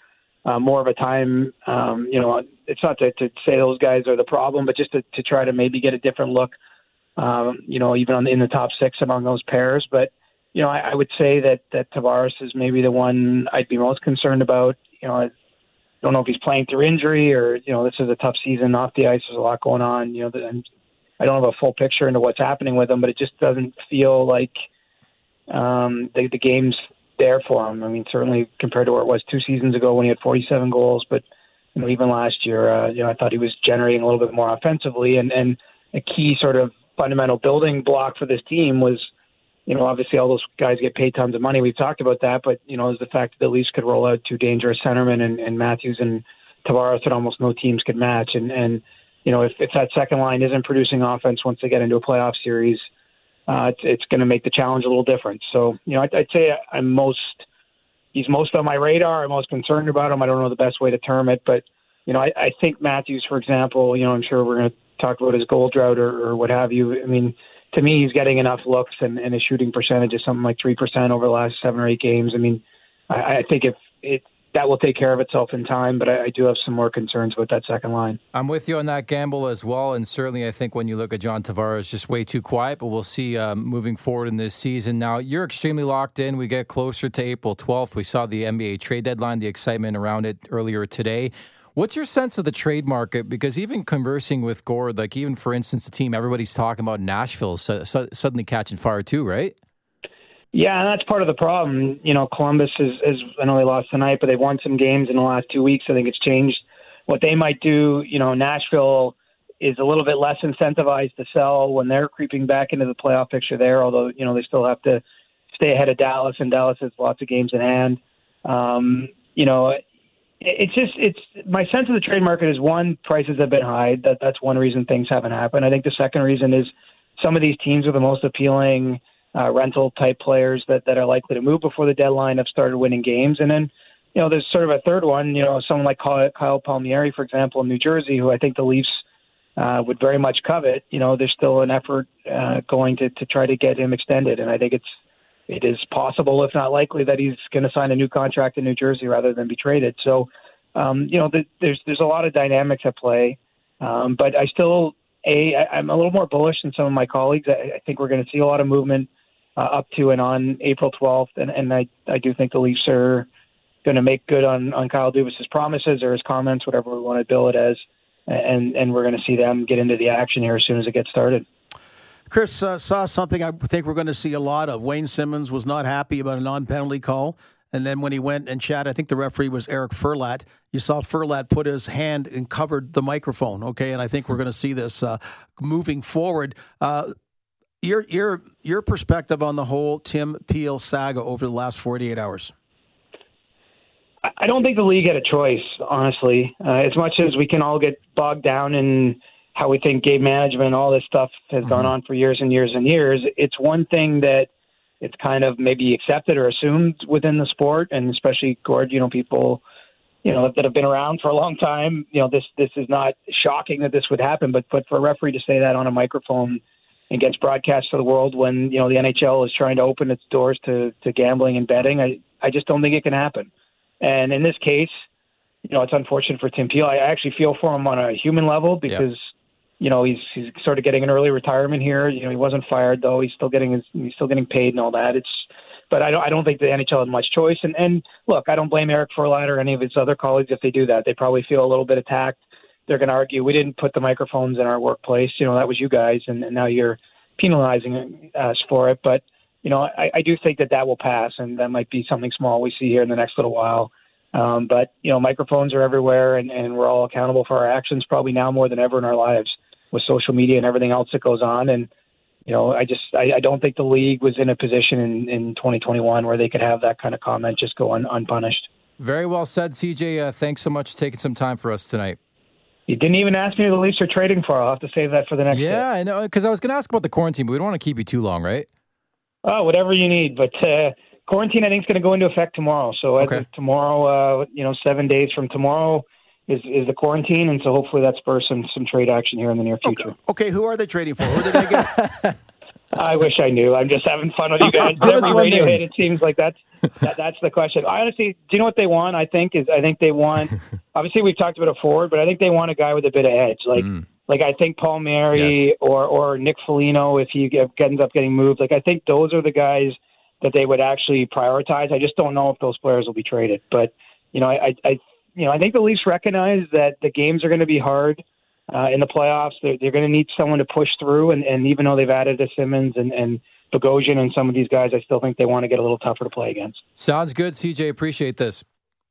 uh, more of a time. Um, you know, it's not to, to say those guys are the problem, but just to, to try to maybe get a different look. Um, you know, even on the, in the top six among those pairs. But you know, I, I would say that that Tavares is maybe the one I'd be most concerned about. You know, I don't know if he's playing through injury or you know this is a tough season off the ice. There's a lot going on. You know, and I don't have a full picture into what's happening with him, but it just doesn't feel like um, the, the game's there for him. I mean, certainly compared to where it was two seasons ago when he had 47 goals, but you know, even last year, uh, you know, I thought he was generating a little bit more offensively, and and a key sort of fundamental building block for this team was you know, obviously all those guys get paid tons of money. We've talked about that, but you know, is the fact that the Leafs could roll out two dangerous centermen and, and Matthews and Tavares that almost no teams could match. And and you know, if if that second line isn't producing offense once they get into a playoff series, uh, it's it's going to make the challenge a little different. So you know, I'd, I'd say I'm most he's most on my radar. I'm most concerned about him. I don't know the best way to term it, but you know, I, I think Matthews, for example, you know, I'm sure we're going to talk about his goal drought or, or what have you. I mean, to me, he's getting enough looks and, and his shooting percentage is something like three percent over the last seven or eight games. I mean, I, I think if it that will take care of itself in time, but I, I do have some more concerns with that second line. I'm with you on that gamble as well, and certainly I think when you look at John Tavares, just way too quiet. But we'll see um, moving forward in this season. Now you're extremely locked in. We get closer to April 12th. We saw the NBA trade deadline, the excitement around it earlier today. What's your sense of the trade market? Because even conversing with Gord, like even for instance, the team everybody's talking about Nashville so, so, suddenly catching fire too, right? Yeah, and that's part of the problem. You know, Columbus is, is I know they lost tonight, but they've won some games in the last two weeks. I think it's changed what they might do. You know, Nashville is a little bit less incentivized to sell when they're creeping back into the playoff picture there. Although you know they still have to stay ahead of Dallas, and Dallas has lots of games in hand. Um, you know, it's just it's my sense of the trade market is one prices have been high. That that's one reason things haven't happened. I think the second reason is some of these teams are the most appealing uh, rental type players that, that are likely to move before the deadline have started winning games. And then, you know, there's sort of a third one, you know, someone like Kyle, Palmieri, for example, in New Jersey, who I think the Leafs uh, would very much covet. You know, there's still an effort uh, going to, to try to get him extended. And I think it's, it is possible, if not likely, that he's going to sign a new contract in New Jersey rather than be traded. So, um, you know, the, there's there's a lot of dynamics at play, um, but I still a I, I'm a little more bullish than some of my colleagues. I, I think we're going to see a lot of movement uh, up to and on April 12th. And, and I, I do think the Leafs are going to make good on, on Kyle Dubas's promises or his comments, whatever we want to bill it as. And, and we're going to see them get into the action here as soon as it gets started. Chris uh, saw something I think we're going to see a lot of. Wayne Simmonds was not happy about a non penalty call. And then when he went and chatted, I think the referee was Eric Furlatt. You saw Furlatt put his hand and covered the microphone. Okay, and I think we're going to see this uh, moving forward. Uh, your your your perspective on the whole Tim Peel saga over the last 48 hours. I don't think the league had a choice, honestly. Uh, as much as we can all get bogged down in how we think game management and all this stuff has mm-hmm. gone on for years and years and years, it's one thing that it's kind of maybe accepted or assumed within the sport, and especially Gord, you know, people, you know, that have been around for a long time. You know, this this is not shocking that this would happen, but but for a referee to say that on a microphone and gets broadcast to the world when you know the NHL is trying to open its doors to to gambling and betting. I I just don't think it can happen. And in this case, you know, it's unfortunate for Tim Peel. I actually feel for him on a human level because. Yeah. You know he's he's sort of getting an early retirement here. You know he wasn't fired though. He's still getting his he's still getting paid and all that. It's but I don't I don't think the NHL had much choice. And and look, I don't blame Eric Furlatt or any of his other colleagues if they do that. They probably feel a little bit attacked they're going to argue we didn't put the microphones in our workplace. You know, that was you guys, and, and now you're penalizing us for it. But you know, I, I do think that that will pass, and that might be something small we see here in the next little while. Um, but you know, microphones are everywhere, and, and we're all accountable for our actions probably now more than ever in our lives with social media and everything else that goes on. And you know, I just I, I don't think the league was in a position in, in 2021 where they could have that kind of comment just go un, unpunished. Very well said, CJ. Uh, thanks so much for taking some time for us tonight. You didn't even ask me who the Leafs are trading for. I'll have to save that for the next. Yeah, I know because I was going to ask about the quarantine, but we don't want to keep you too long, right? Oh, whatever you need. But uh, quarantine, I think, is going to go into effect tomorrow. So as okay. tomorrow, uh, you know, seven days from tomorrow is is the quarantine, and so hopefully that spurs some some trade action here in the near future. Okay, okay who are they trading for? Who are they going to get? I wish I knew. I'm just having fun with you guys. Every radio hit, it seems like that's that, that's the question. I honestly, do you know what they want? I think is I think they want. obviously, we've talked about a forward, but I think they want a guy with a bit of edge. Like mm. like I think Palmieri yes. or or Nick Foligno if he get, ends up getting moved. Like I think those are the guys that they would actually prioritize. I just don't know if those players will be traded. But you know, I I you know I think the Leafs recognize that the games are going to be hard uh, in the playoffs. They're, they're going to need someone to push through, and, and even though they've added a Simmonds and, and Bogosian and some of these guys, I still think they want to get a little tougher to play against. Sounds good, CJ. Appreciate this.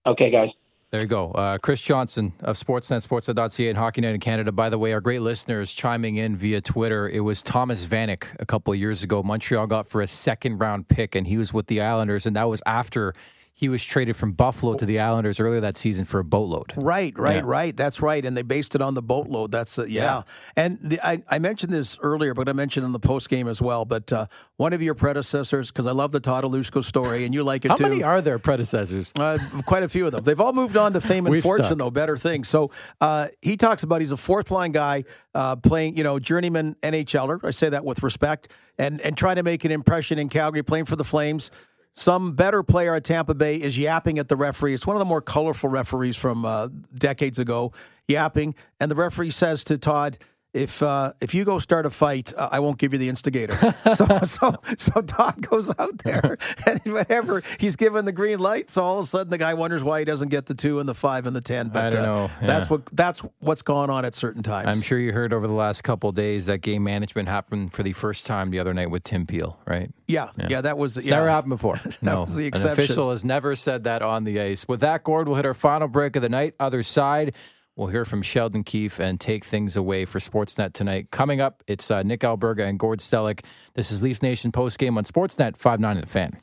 Okay, guys. There you go. Uh, Chris Johnson of Sportsnet, Sportsnet.ca, and Hockey Night in Canada. By the way, our great listeners chiming in via Twitter. It was Thomas Vanek a couple of years ago. Montreal got for a second round pick, and he was with the Islanders, and that was after he was traded from Buffalo to the Islanders earlier that season for a boatload. Right, right, Yeah. right. That's right. And they based it on the boatload. That's uh, yeah. Yeah. And the, I, I mentioned this earlier, but I mentioned in the post game as well. But uh, one of your predecessors, because I love the Todd Hlushko story, and you like it How too. How many are there predecessors? Uh, quite a few of them. They've all moved on to fame and fortune, stuck. though. Better things. So uh, he talks about he's a fourth line guy uh, playing, you know, journeyman NHLer. I say that with respect, and and trying to make an impression in Calgary, playing for the Flames. Some better player at Tampa Bay is yapping at the referee. It's one of the more colorful referees from uh, decades ago, yapping, and the referee says to Todd. If uh, if you go start a fight, uh, I won't give you the instigator. so so so Todd goes out there, and whenever he's given the green light, so all of a sudden the guy wonders why he doesn't get the two and the five and the ten. But I don't uh, know. That's what that's what's gone on at certain times. I'm sure you heard over the last couple of days that game management happened for the first time the other night with Tim Peel, right? Yeah, yeah, that was It's yeah. never happened before. no, was the an official has never said that on the ice. With that, Gord, we'll hit our final break of the night. Other side, we'll hear from Sheldon Keefe and take things away for Sportsnet tonight. Coming up, it's uh, Nick Alberga and Gord Stellick. This is Leafs Nation post game on Sportsnet 590 The Fan.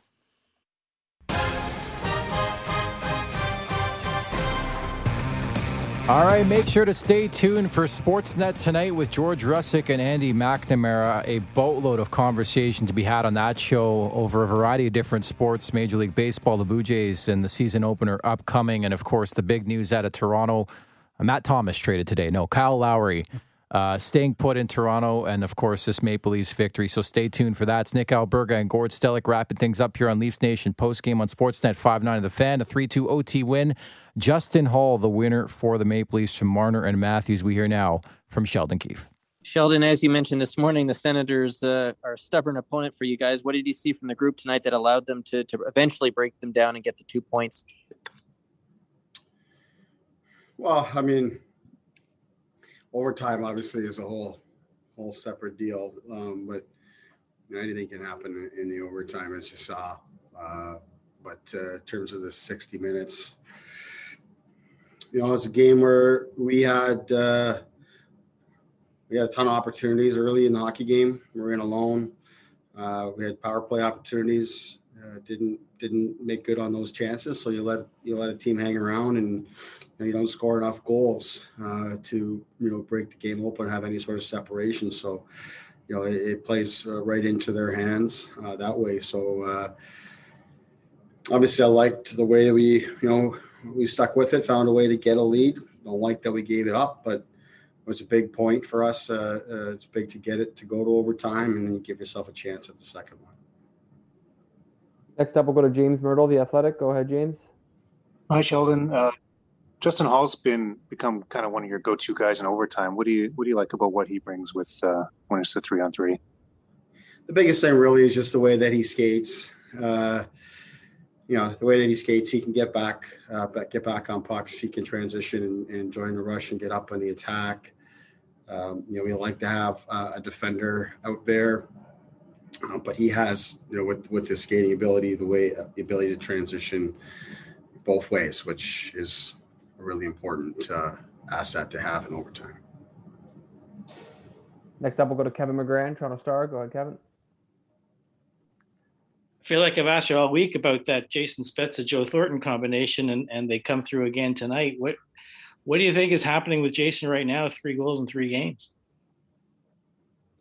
All right, make sure to stay tuned for Sportsnet tonight with George Russick and Andy McNamara. A boatload of conversation to be had on that show over a variety of different sports, Major League Baseball, the Blue Jays, and the season opener upcoming. And of course, the big news out of Toronto Matt Thomas traded today. No, Kyle Lowry uh, staying put in Toronto. And of course, this Maple Leafs victory. So stay tuned for that. It's Nick Alberga and Gord Stellick wrapping things up here on Leafs Nation post game on Sportsnet 5 9 of the fan. A 3 2 OT win. Justin Holl, the winner for the Maple Leafs from Marner and Matthews. We hear now from Sheldon Keefe. Sheldon, as you mentioned this morning, the Senators uh, are a stubborn opponent for you guys. What did you see from the group tonight that allowed them to, to eventually break them down and get the two points? Well, I mean, overtime obviously is a whole whole separate deal, um, but you know, anything can happen in, the overtime, as you saw. Uh, but uh, in terms of the 60 minutes, you know, it's a game where we had uh, we had a ton of opportunities early in the hockey game. We were in alone. Uh, we had power play opportunities. Uh, didn't didn't make good on those chances. So you let you let a team hang around and you, you don't score enough goals uh, to you know break the game open, have any sort of separation. So you know it, it plays uh, right into their hands uh, that way. So uh, obviously, I liked the way we you know we stuck with it, found a way to get a lead. I don't like that we gave it up, but it was a big point for us. Uh, uh, it's big to get it to go to overtime, and then you give yourself a chance at the second one. Next up, we'll go to James Mirtle, the Athletic. Go ahead, James. Hi, Sheldon. Uh, Justin Holl's been become kind of one of your go-to guys in overtime. What do you what do you like about what he brings with uh, when it's the three on three? the biggest thing really is just the way that he skates. Uh, you know, the way that he skates, he can get back, uh, get back on pucks. He can transition and, and join the rush and get up on the attack. Um, you know, we like to have uh, a defender out there, uh, but he has, you know, with with his skating ability, the way the ability to transition both ways, which is really important uh, asset to have in overtime. Next up, we'll go to Kevin McGran, Toronto Star. Go ahead, Kevin. I feel like I've asked you all week about that Jason Spezza Joe Thornton combination, and, and they come through again tonight. What what do you think is happening with Jason right now? Three goals in three games.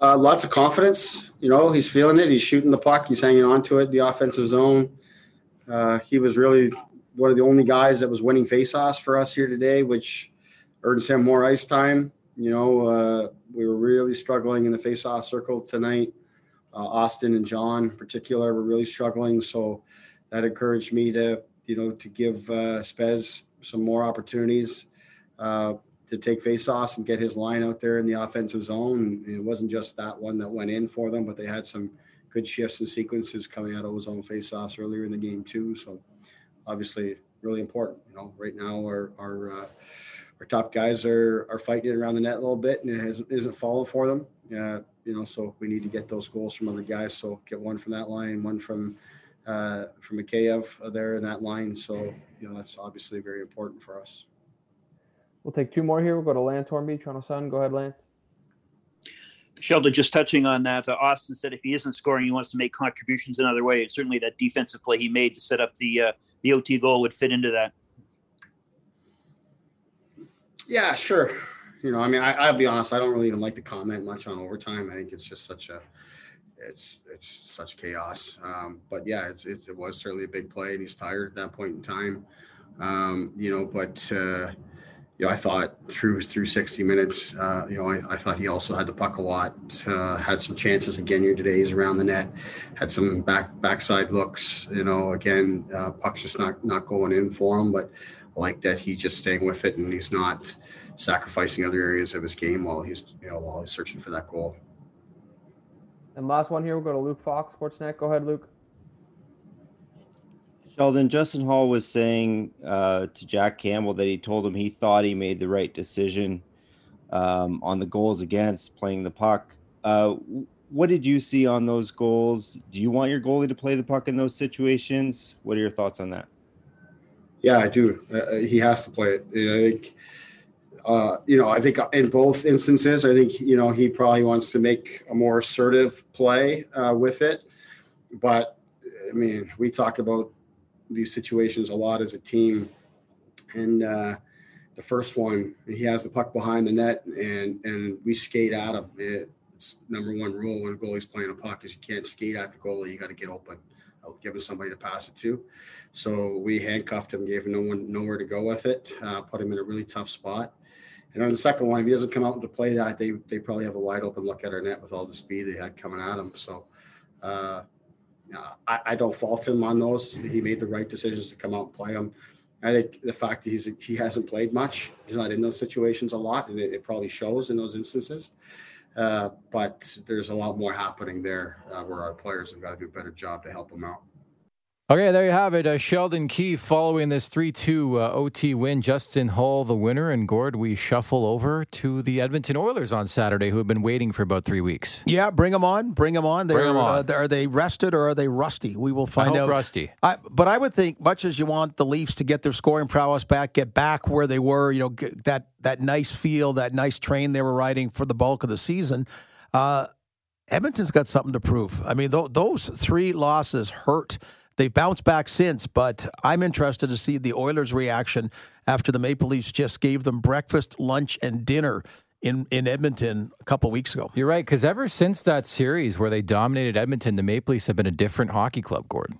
Uh, lots of confidence. You know, he's feeling it. He's shooting the puck. He's hanging on to it. The offensive zone. Uh, he was really one of the only guys that was winning faceoffs for us here today, which earns him more ice time. You know, uh, we were really struggling in the faceoff circle tonight. Uh, Auston and John, in particular, were really struggling. So that encouraged me to, you know, to give uh, Spez some more opportunities uh, to take faceoffs and get his line out there in the offensive zone. And it wasn't just that one that went in for them, but they had some good shifts and sequences coming out of his own faceoffs earlier in the game too. So obviously, really important. You know, right now our our uh, our top guys are are fighting it around the net a little bit, and it hasn't isn't falling for them. Uh, you know, so we need to get those goals from other guys. So get one from that line, one from uh, for Mikheyev there in that line. So, you know, that's obviously very important for us. We'll take two more here. We'll go to Lance Hornby, Toronto Sun. Go ahead, Lance. Sheldon, just touching on that, uh, Auston said if he isn't scoring, he wants to make contributions another way. And certainly that defensive play he made to set up the uh, the OT goal would fit into that. Yeah, sure. You know, I mean, I, I'll be honest. I don't really even like to comment much on overtime. I think it's just such a, it's it's such chaos. Um, but yeah, it's, it's, it was certainly a big play, and he's tired at that point in time. Um, you know, but uh, you know, I thought through through 60 minutes, uh, you know, I, I, thought he also had the puck a lot. Uh, had some chances again here today. He's around the net. Had some back backside looks. You know, again, uh, puck's just not not going in for him. But I like that he's just staying with it and he's not sacrificing other areas of his game while he's you know while he's searching for that goal. And last one here, we'll go to Luke Fox, Sportsnet. Go ahead, Luke. Sheldon, Justin Holl was saying uh, to Jack Campbell that he told him he thought he made the right decision um, on the goals against playing the puck. Uh, what did you see on those goals? Do you want your goalie to play the puck in those situations? What are your thoughts on that? Yeah, I do. Uh, uh he has to play it. I think, uh, you know, I think in both instances, I think you know he probably wants to make a more assertive play uh, with it. But I mean, we talk about these situations a lot as a team. And uh, the first one, he has the puck behind the net, and and we skate at him. It's number one rule when a goalie's playing a puck is you can't skate at the goalie. You got to get open, give him somebody to pass it to. So we handcuffed him, gave him no one nowhere to go with it, uh, put him in a really tough spot. And on the second one, if he doesn't come out to play that, they they probably have a wide open look at our net with all the speed they had coming at him. So. Uh, uh, I, I, don't fault him on those. He made the right decisions to come out and play him. I think the fact that he's he hasn't played much, he's not in those situations a lot, and it, it probably shows in those instances. Uh, but there's a lot more happening there uh, where our players have got to do a better job to help him out. Okay, there you have it. Uh, Sheldon Keefe following this 3 2 uh, OT win. Justin Holl, the winner. And Gord, we shuffle over to the Edmonton Oilers on Saturday, who have been waiting for about three weeks. Yeah, bring them on. Bring them on. They're, bring them on. Uh, are they rested or are they rusty? We will find out. rusty. I, but I would think, much as you want the Leafs to get their scoring prowess back, get back where they were, you know, that, that nice feel, that nice train they were riding for the bulk of the season. Uh, Edmonton's got something to prove. I mean, th- those three losses hurt. They've bounced back since, but I'm interested to see the Oilers' reaction after the Maple Leafs just gave them breakfast, lunch, and dinner in, in Edmonton a couple weeks ago. You're right, because ever since that series where they dominated Edmonton, the Maple Leafs have been a different hockey club, Gordon.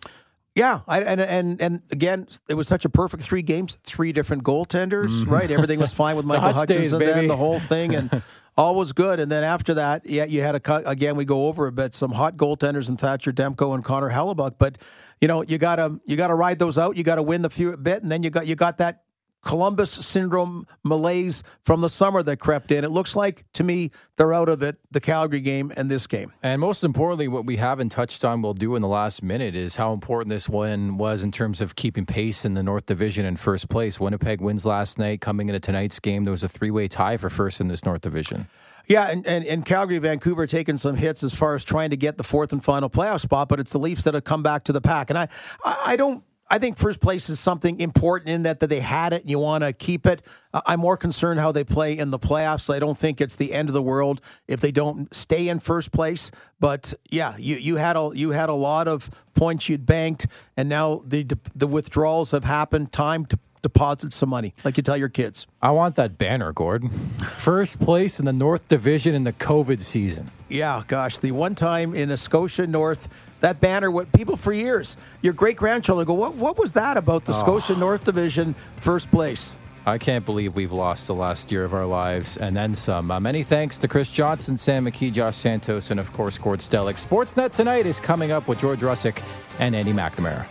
Yeah, I, and and and again, it was such a perfect three games, three different goaltenders, mm-hmm. right? Everything was fine with Michael Hutchinson, and then the whole thing, and all was good. And then after that, yeah, you had a cut again. We go over a bit some hot goaltenders and Thatcher Demko and Connor Hellebuyck, but you know, you gotta you gotta ride those out. You gotta win the few bit, and then you got you got that Columbus syndrome malaise from the summer that crept in. It looks like to me they're out of it, the Calgary game and this game. And most importantly, what we haven't touched on, we'll do in the last minute, is how important this one was in terms of keeping pace in the North Division in first place. Winnipeg wins last night. Coming into tonight's game, there was a three way tie for first in this North Division. Yeah, and, and, and Calgary, Vancouver taking some hits as far as trying to get the fourth and final playoff spot, but it's the Leafs that have come back to the pack. And I, I don't I think first place is something important in that that they had it and you want to keep it. I'm more concerned how they play in the playoffs. I don't think it's the end of the world if they don't stay in first place. But yeah, you, you had a you had a lot of points you'd banked, and now the the withdrawals have happened. Time to deposit some money, like you tell your kids. I want that banner, Gordon. First place in the North Division in the COVID season. Yeah, gosh, the one time in a Scotia North, that banner, what people for years, your great grandchildren go, what, what was that about the oh. Scotia North Division first place? I can't believe we've lost the last year of our lives and then some. Uh, many thanks to Chris Johnson, Sam McKee, Josh Santos, and of course, Gord Stellick. Sportsnet tonight is coming up with George Russick and Andy McNamara.